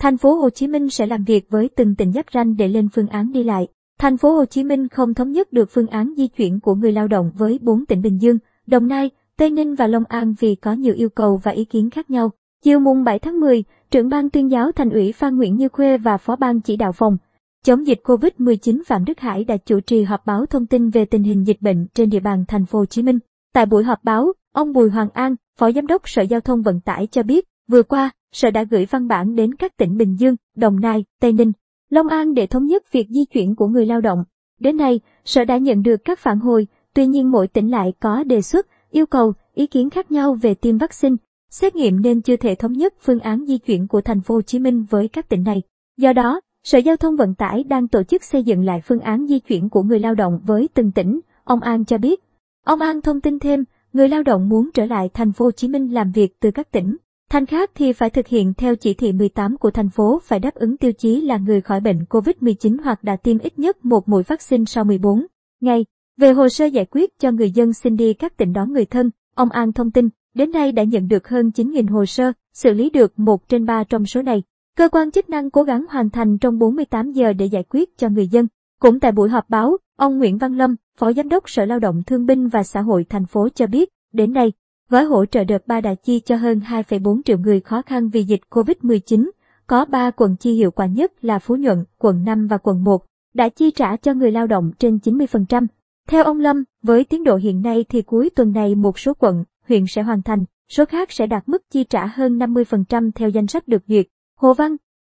Thành phố Hồ Chí Minh sẽ làm việc với từng tỉnh giáp ranh để lên phương án đi lại. Thành phố Hồ Chí Minh không thống nhất được phương án di chuyển của người lao động với 4 tỉnh Bình Dương, Đồng Nai, Tây Ninh và Long An vì có nhiều yêu cầu và ý kiến khác nhau. Chiều mùng 7 tháng 10, trưởng ban tuyên giáo thành ủy Phan Nguyễn Như Khuê và phó ban chỉ đạo phòng chống dịch COVID-19 Phạm Đức Hải đã chủ trì họp báo thông tin về tình hình dịch bệnh trên địa bàn thành phố Hồ Chí Minh. Tại buổi họp báo, ông Bùi Hoàng An, Phó Giám đốc Sở Giao thông Vận tải cho biết, vừa qua, Sở đã gửi văn bản đến các tỉnh Bình Dương, Đồng Nai, Tây Ninh, Long An để thống nhất việc di chuyển của người lao động. Đến nay, Sở đã nhận được các phản hồi, tuy nhiên mỗi tỉnh lại có đề xuất, yêu cầu, ý kiến khác nhau về tiêm vaccine, xét nghiệm nên chưa thể thống nhất phương án di chuyển của thành phố Hồ Chí Minh với các tỉnh này. Do đó, Sở Giao thông Vận tải đang tổ chức xây dựng lại phương án di chuyển của người lao động với từng tỉnh, ông An cho biết. Ông An thông tin thêm, người lao động muốn trở lại thành phố Hồ Chí Minh làm việc từ các tỉnh, thành khác thì phải thực hiện theo chỉ thị 18 của thành phố phải đáp ứng tiêu chí là người khỏi bệnh COVID-19 hoặc đã tiêm ít nhất một mũi vaccine sau 14 ngày. Về hồ sơ giải quyết cho người dân xin đi các tỉnh đón người thân, ông An thông tin, đến nay đã nhận được hơn 9.000 hồ sơ, xử lý được 1 trên 3 trong số này. Cơ quan chức năng cố gắng hoàn thành trong 48 giờ để giải quyết cho người dân. Cũng tại buổi họp báo, ông Nguyễn Văn Lâm, Phó Giám đốc Sở Lao động Thương binh và Xã hội thành phố cho biết, đến nay, gói hỗ trợ đợt 3 đã chi cho hơn 2,4 triệu người khó khăn vì dịch COVID-19. Có 3 quận chi hiệu quả nhất là Phú Nhuận, quận 5 và quận 1, đã chi trả cho người lao động trên 90%. Theo ông Lâm, với tiến độ hiện nay thì cuối tuần này một số quận, huyện sẽ hoàn thành, số khác sẽ đạt mức chi trả hơn 50% theo danh sách được duyệt. Hồ Văn,